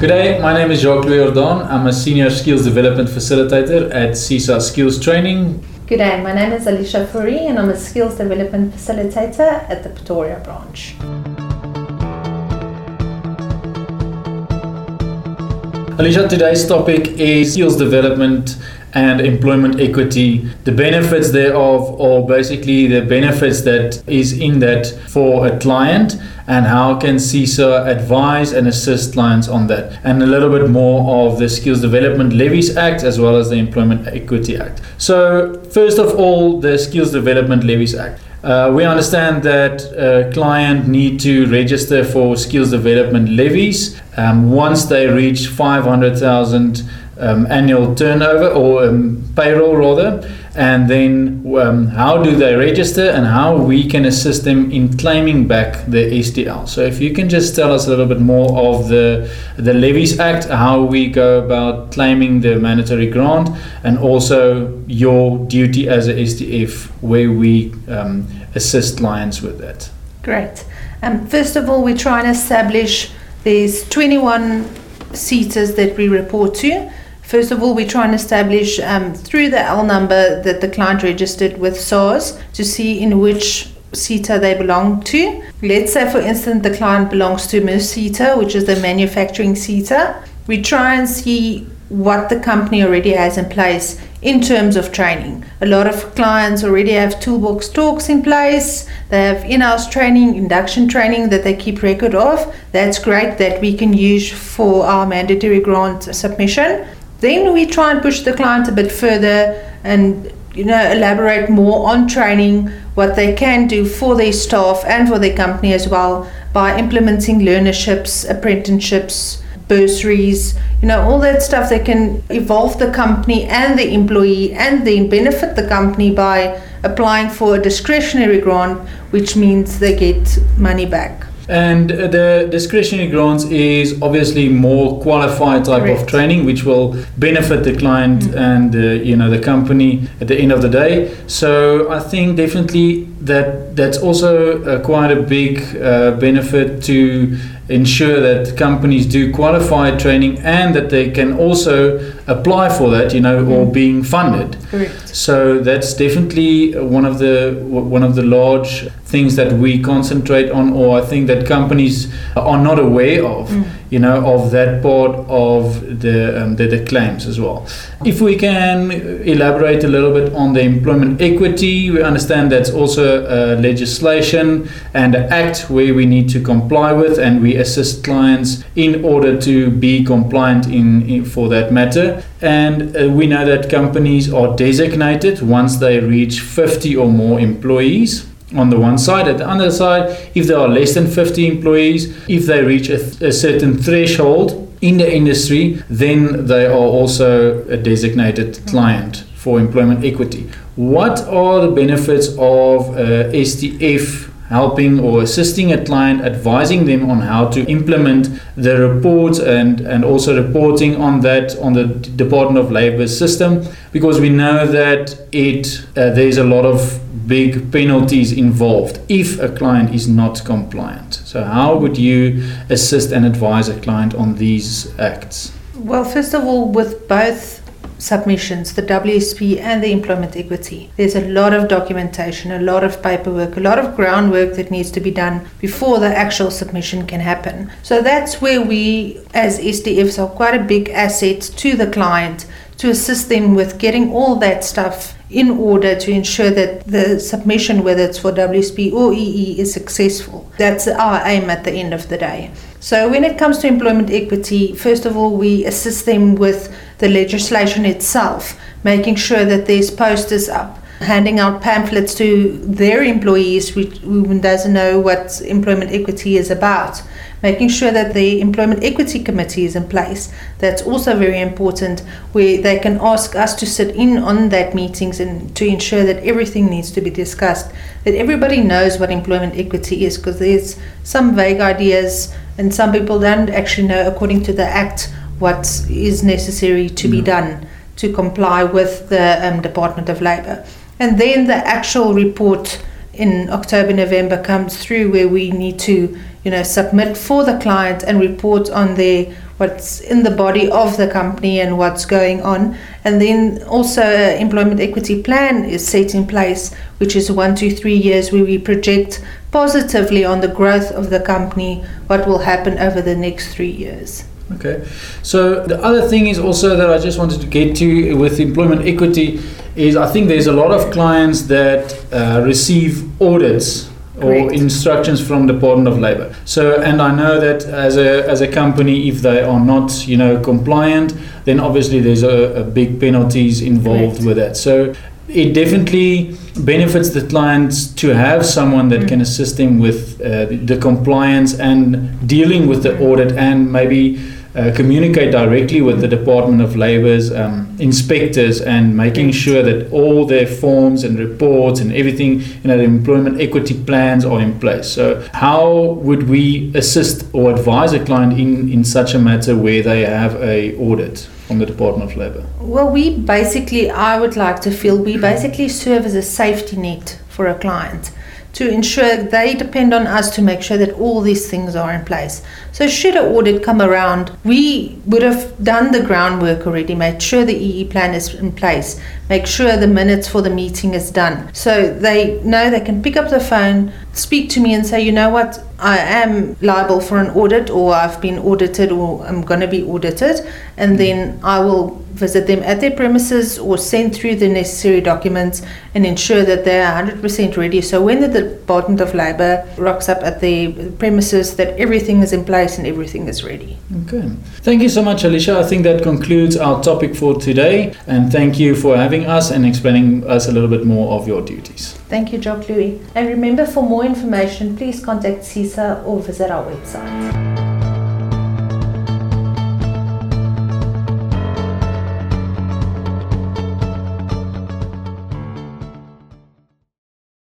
Good day, my name is Jacques Louis Ordon. I'm a Senior Skills Development Facilitator at CISA Skills Training. Good day, my name is Alicia Fourie and I'm a Skills Development Facilitator at the Pretoria branch. Alicia, today's topic is skills development and employment equity. The benefits thereof, or basically the benefits that is in that for a client, and how can CISA advise and assist clients on that, and a little bit more of the Skills Development Levies Act as well as the Employment Equity Act. So, first of all, the Skills Development Levies Act. Uh, we understand that a client need to register for skills development levies um, once they reach 500,000 um, annual turnover or um, payroll rather and then um, how do they register and how we can assist them in claiming back the SDL. So if you can just tell us a little bit more of the the Levies Act, how we go about claiming the mandatory grant, and also your duty as a SDF, where we um, assist clients with that. Great. Um, first of all, we try and establish these 21 SETAs that we report to. First of all, we try and establish um, through the L number that the client registered with SARS to see in which SETA they belong to. Let's say, for instance, the client belongs to merSETA, which is the manufacturing SETA. We try and see what the company already has in place in terms of training. A lot of clients already have toolbox talks in place, they have in house training, induction training that they keep record of. That's great that we can use for our mandatory grant submission. Then we try and push the client a bit further and you know elaborate more on training what they can do for their staff and for their company as well by implementing learnerships, apprenticeships, bursaries, you know, all that stuff that can evolve the company and the employee and then benefit the company by applying for a discretionary grant, which means they get money back. And the discretionary grants is obviously more qualified type Correct. of training, which will benefit the client Mm. and uh, you know the company at the end of the day. So I think definitely that that's also uh, quite a big uh, benefit to ensure that companies do qualified training and that they can also apply for that, you know, or Mm. being funded. Correct. So that's definitely one of the one of the large things that we concentrate on, or I think that companies are not aware of. Mm. You know, of that part of the, um, the the claims as well. If we can elaborate a little bit on the employment equity, we understand that's also uh, legislation and an act where we need to comply with, and we assist clients in order to be compliant in, in for that matter. And uh, we know that companies are designated once they reach 50 or more employees on the one side. At the other side, if there are less than 50 employees, if they reach a, a certain threshold in the industry, then they are also a designated client for employment equity. What are the benefits of uh, SDF helping or assisting a client, advising them on how to implement the reports and, and also reporting on that on the Department of Labor system because we know that it uh, there's a lot of big penalties involved if a client is not compliant. So how would you assist and advise a client on these acts? Well, first of all, with both submissions, the WSP and the employment equity, there's a lot of documentation, a lot of paperwork, a lot of groundwork that needs to be done before the actual submission can happen. So that's where we, as SDFs, are quite a big asset to the client to assist them with getting all that stuff in order to ensure that the submission, whether it's for WSP or EE, is successful. That's our aim at the end of the day. So, when it comes to employment equity, first of all, we assist them with the legislation itself, making sure that there's posters up, handing out pamphlets to their employees which, who doesn't know what employment equity is about, making sure that the employment equity committee is in place. That's also very important, where they can ask us to sit in on that meetings and to ensure that everything needs to be discussed, that everybody knows what employment equity is, because there's some vague ideas and some people don't actually know, according to the Act, what is necessary to be done to comply with the um, Department of Labour. And then the actual report in October, November comes through where we need to you know, submit for the client and report on their what's in the body of the company and what's going on. And then also employment equity plan is set in place, which is one to three years where we project positively on the growth of the company, what will happen over the next three years. Okay. So the other thing is also that I just wanted to get to with employment equity is I think there's a lot of clients that uh, receive audits or instructions from the Department of Labor. So and I know that as a as a company if they are not, you know, compliant, then obviously there's a, a big penalties involved Correct. with that. So it definitely benefits the clients to have someone that Mm. can assist them with uh, the, the compliance and dealing with the audit and maybe uh, communicate directly with the Department of Labor's um, inspectors and making sure that all their forms and reports and everything, you know, the employment equity plans are in place. So, how would we assist or advise a client in, in such a matter where they have a audit from the Department of Labor? Well, we basically, I would like to feel, we mm-hmm. basically serve as a safety net for a client to ensure they depend on us to make sure that all these things are in place. So, should an audit come around, we would have done the groundwork already, made sure the EE plan is in place, make sure the minutes for the meeting is done. So, they know they can pick up the phone, speak to me, and say, you know what, I am liable for an audit, or I've been audited, or I'm going to be audited, and hmm. then I will visit them at their premises or send through the necessary documents and ensure that they're 100% ready. So when the Department of Labour rocks up at the premises, that everything is in place and everything is ready. Okay. Thank you so much, Alicia. I think that concludes our topic for today. And thank you for having us and explaining us a little bit more of your duties. Thank you, Jacques Louis. And remember, for more information, please contact CISA or visit our website.